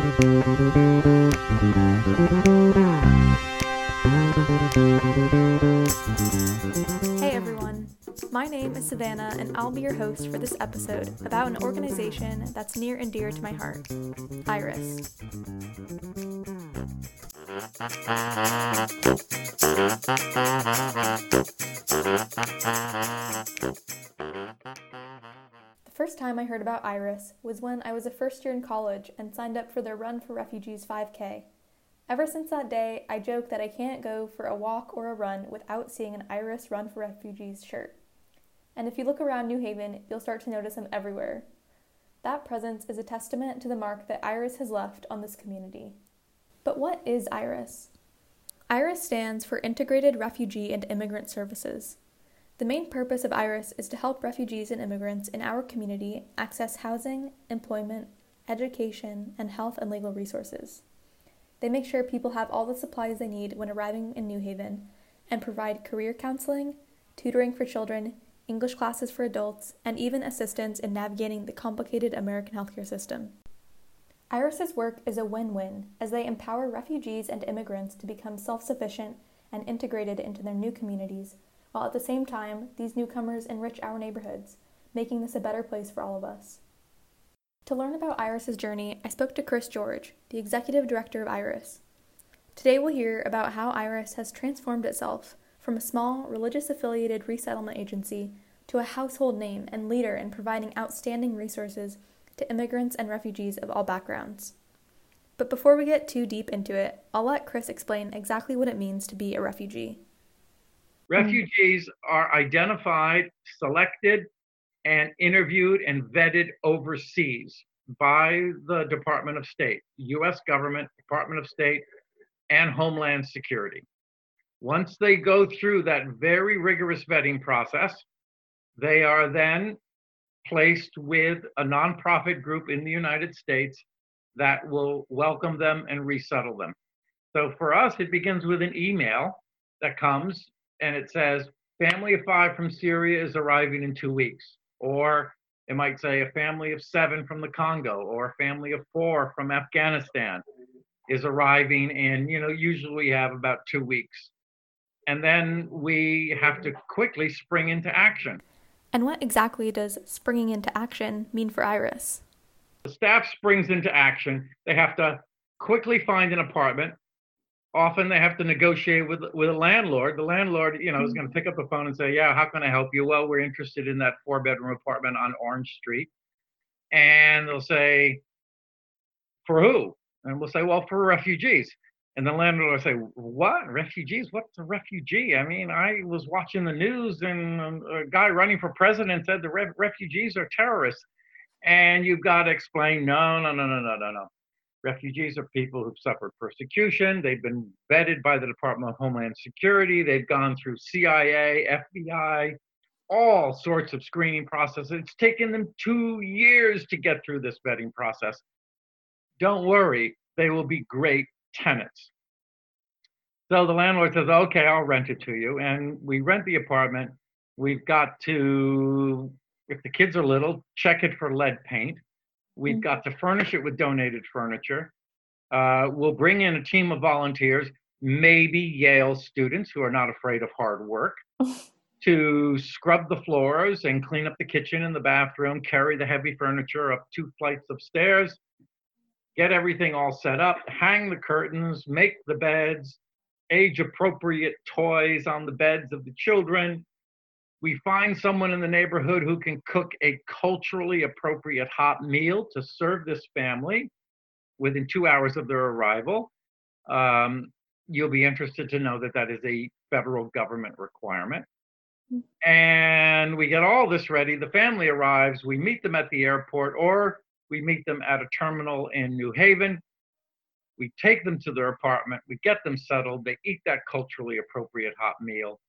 Hey everyone, my name is Savannah, and I'll be your host for this episode about an organization that's near and dear to my heart IRIS. First time I heard about IRIS was when I was a first year in college and signed up for their Run for Refugees 5K. Ever since that day, I joke that I can't go for a walk or a run without seeing an IRIS Run for Refugees shirt. And if you look around New Haven, you'll start to notice them everywhere. That presence is a testament to the mark that IRIS has left on this community. But what is IRIS? IRIS stands for Integrated Refugee and Immigrant Services. The main purpose of IRIS is to help refugees and immigrants in our community access housing, employment, education, and health and legal resources. They make sure people have all the supplies they need when arriving in New Haven and provide career counseling, tutoring for children, English classes for adults, and even assistance in navigating the complicated American healthcare system. IRIS's work is a win win as they empower refugees and immigrants to become self sufficient and integrated into their new communities while at the same time, these newcomers enrich our neighborhoods, making this a better place for all of us. To learn about Iris's journey, I spoke to Chris George, the executive director of Iris. Today we'll hear about how Iris has transformed itself from a small, religious affiliated resettlement agency to a household name and leader in providing outstanding resources to immigrants and refugees of all backgrounds. But before we get too deep into it, I'll let Chris explain exactly what it means to be a refugee. Mm. Refugees are identified, selected, and interviewed and vetted overseas by the Department of State, US government, Department of State, and Homeland Security. Once they go through that very rigorous vetting process, they are then placed with a nonprofit group in the United States that will welcome them and resettle them. So for us, it begins with an email that comes and it says family of five from Syria is arriving in two weeks. Or it might say a family of seven from the Congo or a family of four from Afghanistan is arriving in, you know, usually we have about two weeks. And then we have to quickly spring into action. And what exactly does springing into action mean for Iris? The staff springs into action. They have to quickly find an apartment often they have to negotiate with with a landlord. The landlord, you know, is going to mm-hmm. pick up the phone and say, "Yeah, how can I help you?" Well, we're interested in that four bedroom apartment on Orange Street, and they'll say, "For who?" And we'll say, "Well, for refugees." And the landlord will say, "What refugees? What's a refugee?" I mean, I was watching the news, and um, a guy running for president said the re- refugees are terrorists, and you've got to explain, no, no, no, no, no, no, no Refugees are people who've suffered persecution. They've been vetted by the Department of Homeland Security. They've gone through CIA, FBI, all sorts of screening processes. It's taken them two years to get through this vetting process. Don't worry, they will be great tenants. So the landlord says, okay, I'll rent it to you. And we rent the apartment. We've got to, if the kids are little, check it for lead paint. We've mm-hmm. got to furnish it with donated furniture. Uh, we'll bring in a team of volunteers, maybe Yale students who are not afraid of hard work, to scrub the floors and clean up the kitchen and the bathroom, carry the heavy furniture up two flights of stairs, get everything all set up, hang the curtains, make the beds, age appropriate toys on the beds of the children, we find someone in the neighborhood who can cook a culturally appropriate hot meal to serve this family within two hours of their arrival. Um, you'll be interested to know that that is a federal government requirement. And we get all this ready. The family arrives. We meet them at the airport, or we meet them at a terminal in New Haven. We take them to their apartment. We get them settled. They eat that culturally appropriate hot meal.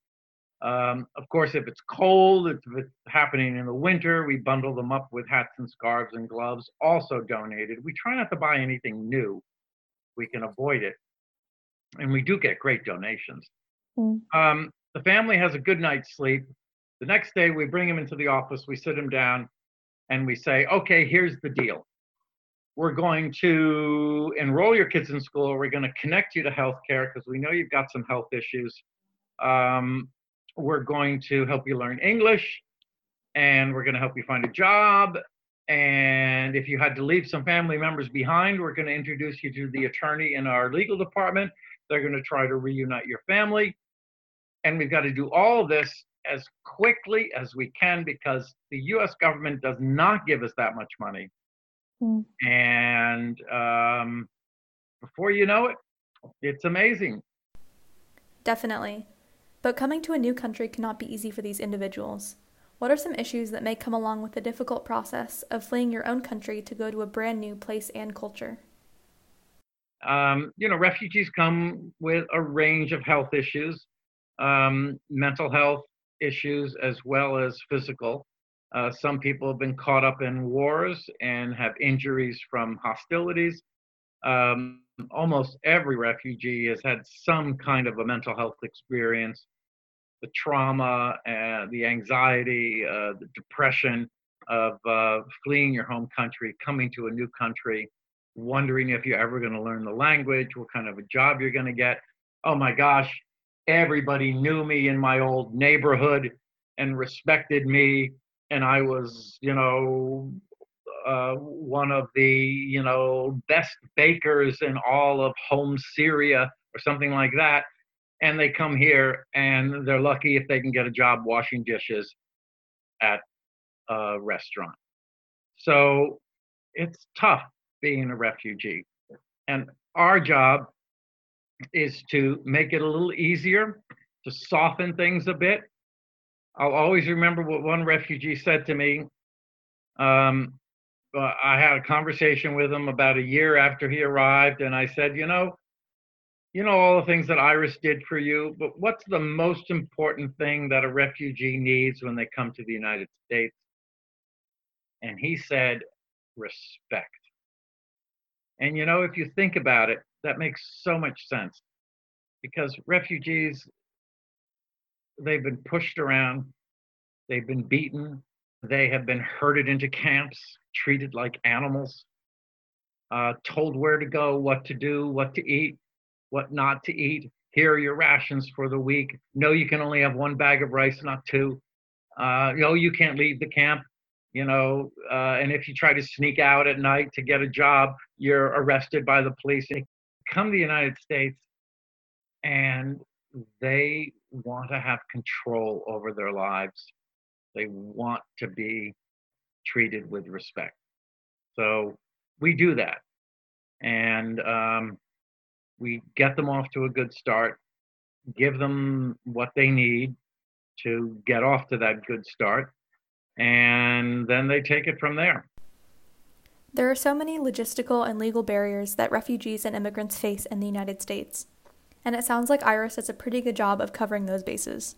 Um, of course, if it's cold, if it's happening in the winter, we bundle them up with hats and scarves and gloves, also donated. We try not to buy anything new. We can avoid it. And we do get great donations. Mm. Um, the family has a good night's sleep. The next day, we bring him into the office, we sit him down, and we say, okay, here's the deal. we're going to enroll your kids in school. We're going to connect you to healthcare because we know you've got some health issues. Um, we're going to help you learn English and we're going to help you find a job. And if you had to leave some family members behind, we're going to introduce you to the attorney in our legal department. They're going to try to reunite your family. And we've got to do all of this as quickly as we can because the US government does not give us that much money. Mm. And um, before you know it, it's amazing. Definitely. But coming to a new country cannot be easy for these individuals. What are some issues that may come along with the difficult process of fleeing your own country to go to a brand new place and culture? Um, you know, refugees come with a range of health issues, um, mental health issues, as well as physical. Uh, some people have been caught up in wars and have injuries from hostilities. Um, almost every refugee has had some kind of a mental health experience. The trauma, and the anxiety, uh, the depression of uh, fleeing your Homs country, coming to a new country, wondering if you're ever going to learn the language, what kind of a job you're going to get. Oh my gosh, everybody knew me in my old neighborhood and respected me and I was, you know, uh, one of the, you know, best bakers in all of home Syria or something like that. And they come here and they're lucky if they can get a job washing dishes at a restaurant. So it's tough being a refugee. And our job is to make it a little easier, to soften things a bit, I'll always remember what one refugee said to me. Um, I had a conversation with him about a year after he arrived, and I said, you know, you know all the things that Iris did for you, but what's the most important thing that a refugee needs when they come to the United States? And he said, respect. And you know, if you think about it, that makes so much sense because refugees they've been pushed around, they've been beaten, they have been herded into camps, treated like animals, uh, told where to go, what to do, what to eat, what not to eat. Here are your rations for the week. No, you can only have one bag of rice, not two. Uh, no, you can't leave the camp. You know, uh, and if you try to sneak out at night to get a job, you're arrested by the police. And come to the United States, and they want to have control over their lives. They want to be treated with respect. So we do that. And um, we get them off to a good start, give them what they need to get off to that good start, and then they take it from there. There are so many logistical and legal barriers that refugees and immigrants face in the United States and it sounds like Iris does a pretty good job of covering those bases.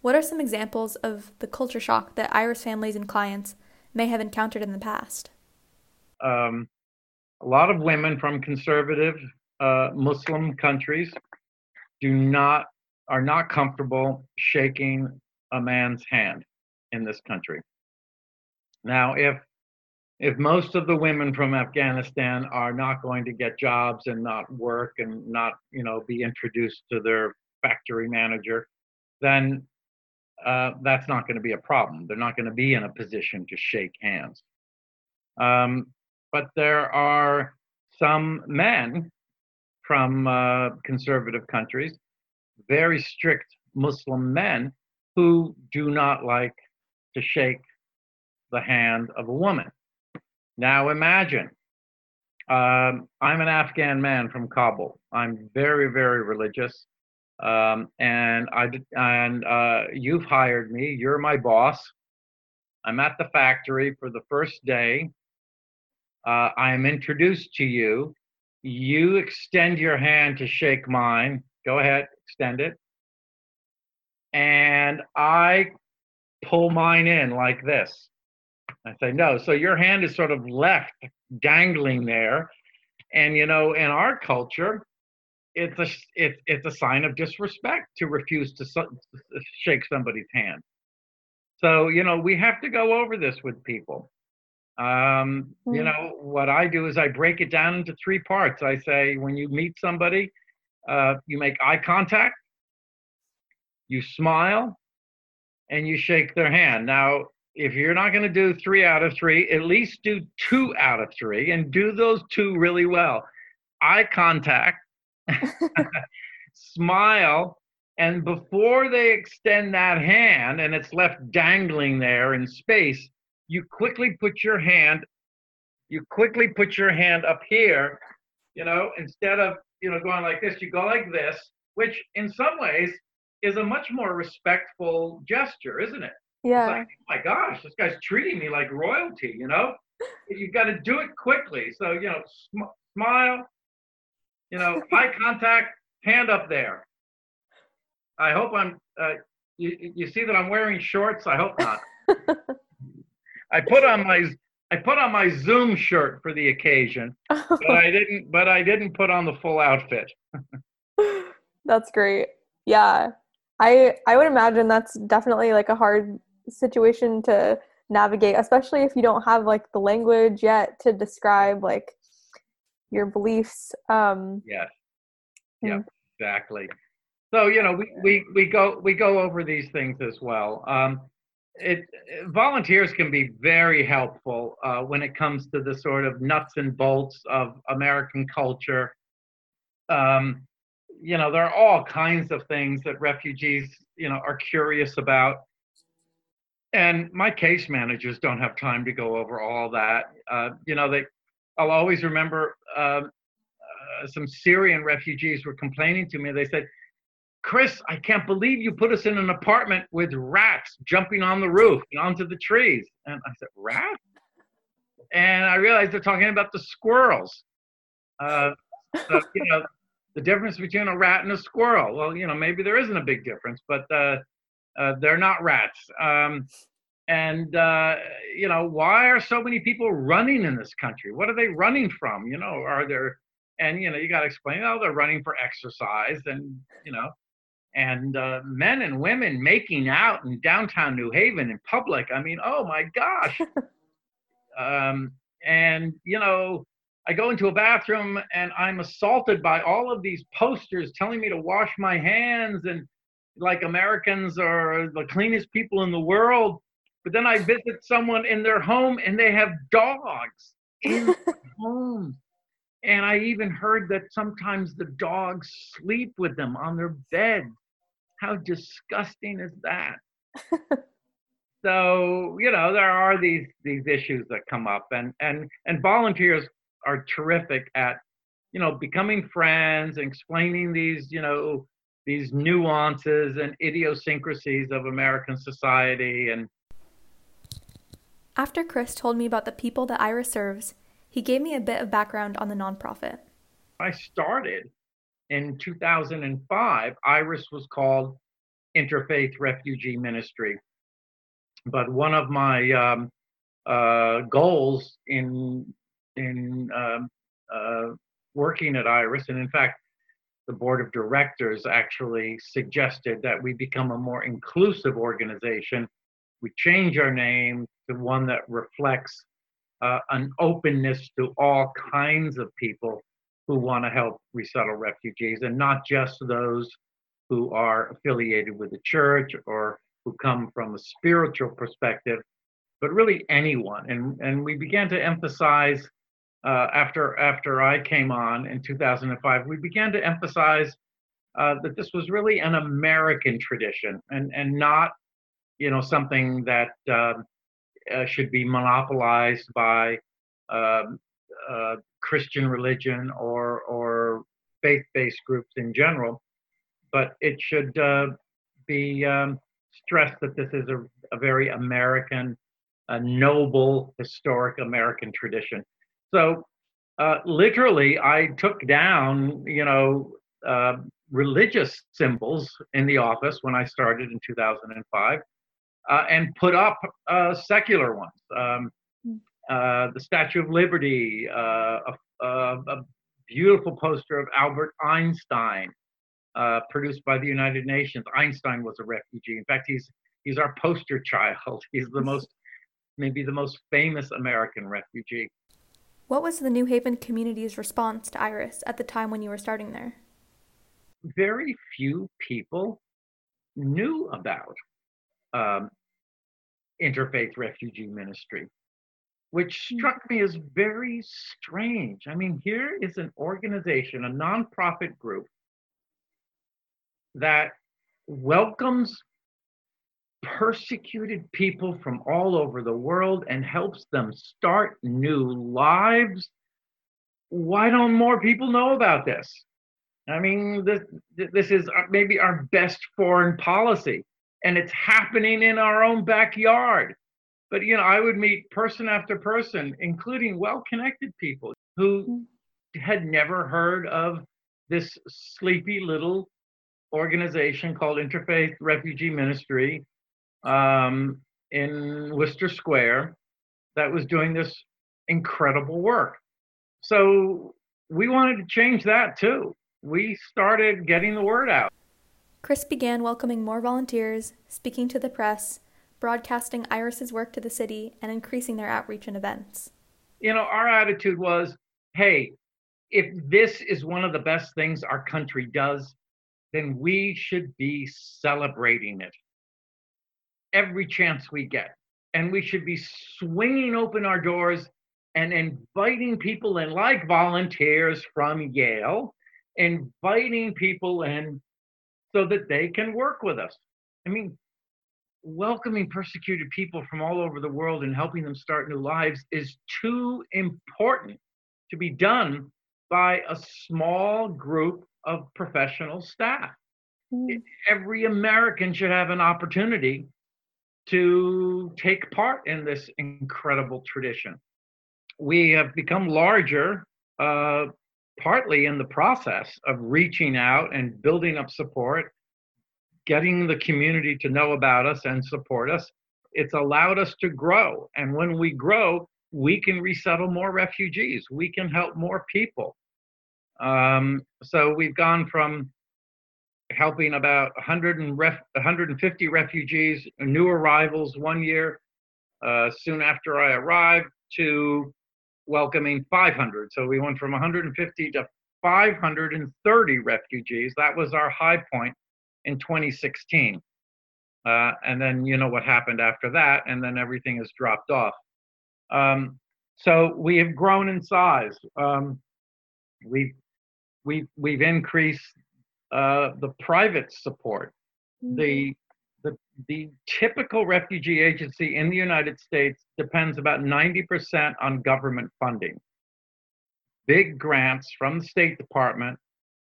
What are some examples of the culture shock that Iris families and clients may have encountered in the past? Um, a lot of women from conservative uh, Muslim countries do not are not comfortable shaking a man's hand in this country. Now, if if most of the women from Afghanistan are not going to get jobs and not work and not, you know, be introduced to their factory manager, then uh, that's not going to be a problem. They're not going to be in a position to shake hands. Um, but there are some men from uh, conservative countries, very strict Muslim men, who do not like to shake the hand of a woman. Now imagine, um, I'm an Afghan man from Kabul. I'm very, very religious, um, and I and uh, you've hired me. You're my boss. I'm at the factory for the first day. Uh, I am introduced to you. You extend your hand to shake mine. Go ahead, extend it. And I pull mine in like this. I say, no. So your hand is sort of left dangling there. And, you know, in our culture, it's a, it's, it's a sign of disrespect to refuse to, to shake somebody's hand. So, you know, we have to go over this with people. Um, You Mm. know, what I do is I break it down into three parts. I say, when you meet somebody, uh, you make eye contact, you smile, and you shake their hand. Now, if you're not going to do three out of three, at least do two out of three and do those two really well. Eye contact, smile, and before they extend that hand and it's left dangling there in space, you quickly put your hand, you quickly put your hand up here, you know, instead of, you know, going like this, you go like this, which in some ways is a much more respectful gesture, isn't it? Yeah. like, oh my gosh, this guy's treating me like royalty, you know? You've got to do it quickly. So, you know, sm- smile, you know, eye contact, hand up there. I hope I'm, uh, you, you see that I'm wearing shorts? I hope not. I put on my, I put on my Zoom shirt for the occasion, but I didn't, but I didn't put on the full outfit. That's great. Yeah. I I would imagine that's definitely like a hard situation to navigate, especially if you don't have like the language yet to describe like your beliefs. Um Yes. Yeah, exactly. So you know, we, we we go we go over these things as well. Um, it volunteers can be very helpful uh, when it comes to the sort of nuts and bolts of American culture. Um, you know, there are all kinds of things that refugees you know are curious about. And my case managers don't have time to go over all that. Uh, you know, they, I'll always remember um, uh, some Syrian refugees were complaining to me. They said, Chris, I can't believe you put us in an apartment with rats jumping on the roof and onto the trees. And I said, Rats? And I realized they're talking about the squirrels. Uh, so, you know, the difference between a rat and a squirrel. Well, you know, maybe there isn't a big difference, but uh, uh, they're not rats. Um, and uh, you know, why are so many people running in this country? What are they running from? You know, are there? And you know, you got to explain. Oh, they're running for exercise, and you know, and uh, men and women making out in downtown New Haven in public. I mean, oh my gosh. um, and you know, I go into a bathroom and I'm assaulted by all of these posters telling me to wash my hands and like Americans are the cleanest people in the world. But then I visit someone in their home and they have dogs in their home. And I even heard that sometimes the dogs sleep with them on their bed. How disgusting is that? so, you know, there are these these issues that come up and and and volunteers are terrific at, you know, becoming friends and explaining these, you know, these nuances and idiosyncrasies of American society and After Chris told me about the people that Iris serves, he gave me a bit of background on the nonprofit. I started in 2005, Iris was called Interfaith Refugee Ministry. But one of my um, uh, goals in in um, uh, working at Iris, and in fact, the board of directors actually suggested that we become a more inclusive organization. We change our name to one that reflects uh, an openness to all kinds of people who want to help resettle refugees and not just those who are affiliated with the church or who come from a spiritual perspective, but really anyone. And, and we began to emphasize uh, after, after I came on in 2005, we began to emphasize uh, that this was really an American tradition and, and not, you know, something that um, uh, should be monopolized by um, uh, Christian religion or or faith-based groups in general, but it should uh, be um, stressed that this is a, a very American, a noble, historic American tradition. So, uh, literally, I took down, you know, uh, religious symbols in the office when I started in 2005, uh, and put up uh, secular ones. Um, uh, the Statue of Liberty, uh, a, a, beautiful poster of Albert Einstein, uh, produced by the United Nations. Einstein was a refugee. In fact, he's he's our poster child. He's the most maybe the most famous American refugee. What was the New Haven community's response to Iris at the time when you were starting there? Very few people knew about um, interfaith refugee ministry, which hmm. struck me as very strange. I mean, here is an organization, a nonprofit group that welcomes persecuted people from all over the world and helps them start new lives. Why don't more people know about this? I mean, this, this is maybe our best foreign policy, and it's happening in our own backyard. But, you know, I would meet person after person, including well connected people who had never heard of this sleepy little organization called Interfaith Refugee Ministry um, in Wooster Square that was doing this incredible work. So we wanted to change that too. We started getting the word out. Chris began welcoming more volunteers, speaking to the press, broadcasting Iris's work to the city, and increasing their outreach and events. You know, our attitude was hey, if this is one of the best things our country does, then we should be celebrating it every chance we get. And we should be swinging open our doors and inviting people in, like volunteers from Yale, inviting people in so that they can work with us. I mean, welcoming persecuted people from all over the world and helping them start new lives is too important to be done by a small group of professional staff. Mm. Every American should have an opportunity to take part in this incredible tradition. We have become larger, uh, partly in the process of reaching out and building up support, getting the community to know about us and support us. It's allowed us to grow. And when we grow, we can resettle more refugees, we can help more people. Um, so we've gone from helping about 100 and ref, 150 refugees, new arrivals one year, uh, soon after I arrived, to welcoming 500. So we went from 150 to 530 refugees. That was our high point in 2016. Uh, and then you know what happened after that, and then everything has dropped off. Um, so we have grown in size. Um, we've we've we've increased uh, the private support, mm-hmm. the the the typical refugee agency in the United States depends about 90% on government funding. Big grants from the State Department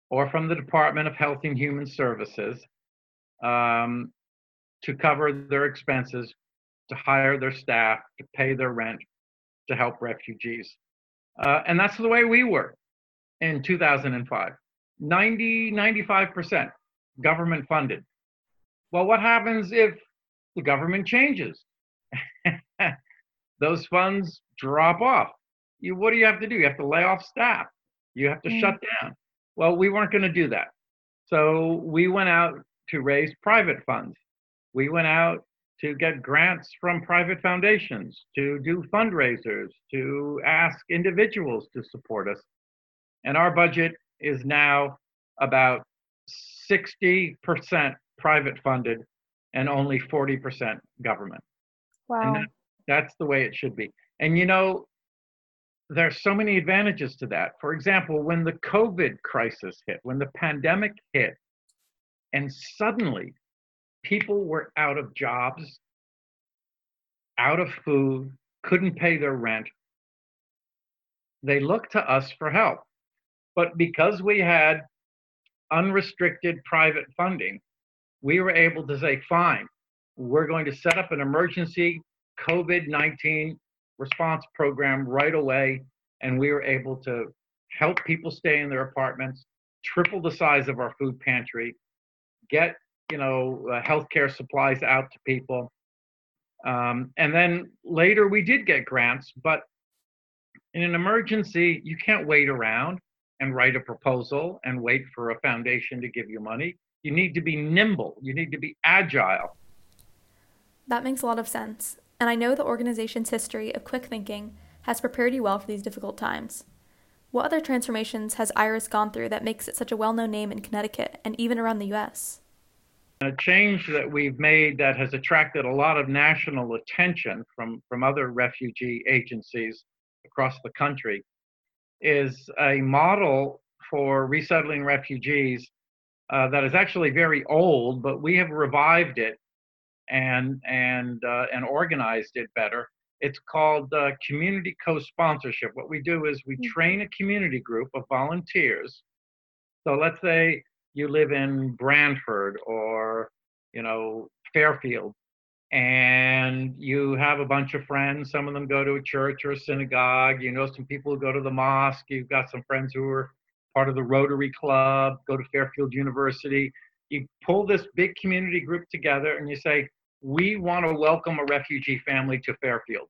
or from the Department of Health and Human Services um, to cover their expenses, to hire their staff, to pay their rent, to help refugees. Uh, and that's the way we were in 2005. 90, 95% government funded. Well, what happens if the government changes? Those funds drop off. You, what do you have to do? You have to lay off staff. You have to mm. shut down. Well, we weren't going to do that. So we went out to raise private funds. We went out to get grants from private foundations, to do fundraisers, to ask individuals to support us. And our budget is now about 60% private funded and only 40% government. Wow. That, that's the way it should be. And you know, there's so many advantages to that. For example, when the COVID crisis hit, when the pandemic hit, and suddenly people were out of jobs, out of food, couldn't pay their rent, they looked to us for help. But because we had unrestricted private funding, we were able to say, fine, we're going to set up an emergency COVID 19 response program right away. And we were able to help people stay in their apartments, triple the size of our food pantry, get you know uh, healthcare supplies out to people. Um, and then later we did get grants, but in an emergency, you can't wait around and write a proposal and wait for a foundation to give you money. You need to be nimble, you need to be agile. That makes a lot of sense. And I know the organization's history of quick thinking has prepared you well for these difficult times. What other transformations has Iris gone through that makes it such a well known name in Connecticut and even around the U.S.? A change that we've made that has attracted a lot of national attention from, from other refugee agencies across the country is a model for resettling refugees uh, that is actually very old, but we have revived it and and uh, and organized it better. It's called uh, community co-sponsorship. What we do is we mm-hmm. train a community group of volunteers. So let's say you live in Branford or you know Fairfield, and you have a bunch of friends. Some of them go to a church or a synagogue. You know some people who go to the mosque. You've got some friends who are part of the Rotary Club. Go to Fairfield University. You pull this big community group together, and you say, "We want to welcome a refugee family to Fairfield."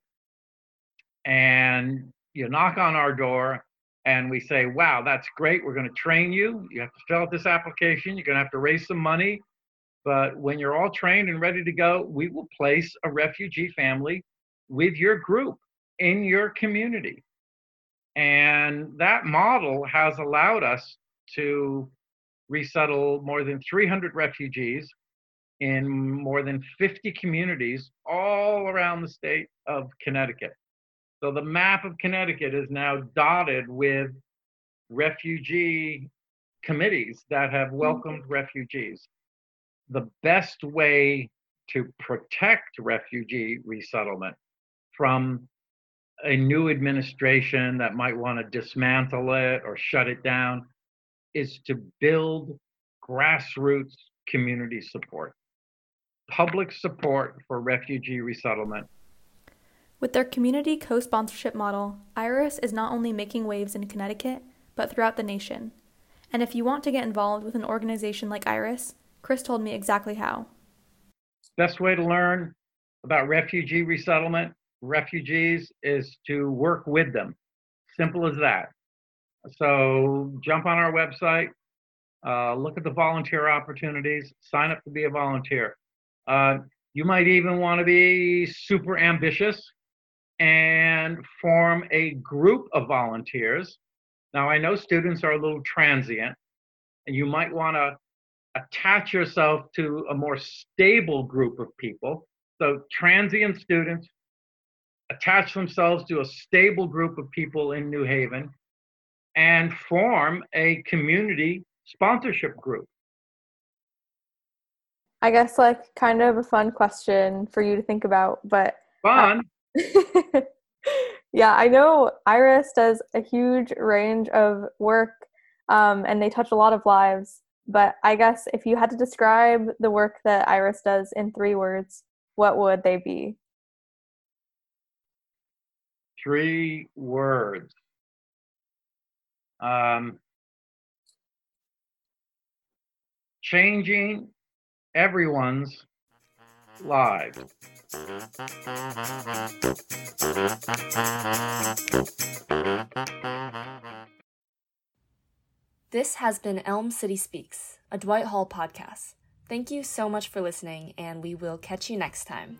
And you knock on our door, and we say, "Wow, that's great. We're going to train you. You have to fill out this application. You're going to have to raise some money." But when you're all trained and ready to go, we will place a refugee family with your group in your community. And that model has allowed us to resettle more than 300 refugees in more than 50 communities all around the state of Connecticut. So the map of Connecticut is now dotted with refugee committees that have welcomed mm-hmm. refugees. The best way to protect refugee resettlement from a new administration that might want to dismantle it or shut it down is to build grassroots community support, public support for refugee resettlement. With their community co sponsorship model, IRIS is not only making waves in Connecticut, but throughout the nation. And if you want to get involved with an organization like IRIS, Chris told me exactly how. Best way to learn about refugee resettlement, refugees, is to work with them. Simple as that. So jump on our website, uh, look at the volunteer opportunities, sign up to be a volunteer. Uh, you might even want to be super ambitious and form a group of volunteers. Now, I know students are a little transient, and you might want to attach yourself to a more stable group of people. So transient students attach themselves to a stable group of people in New Haven and form a community sponsorship group. I guess like kind of a fun question for you to think about, but fun. Yeah, I know Iris does a huge range of work um, and they touch a lot of lives. But I guess if you had to describe the work that Iris does in three words, what would they be? Three words. Um, changing everyone's lives. This has been Elm City Speaks, a Dwight Hall podcast. Thank you so much for listening, and we will catch you next time.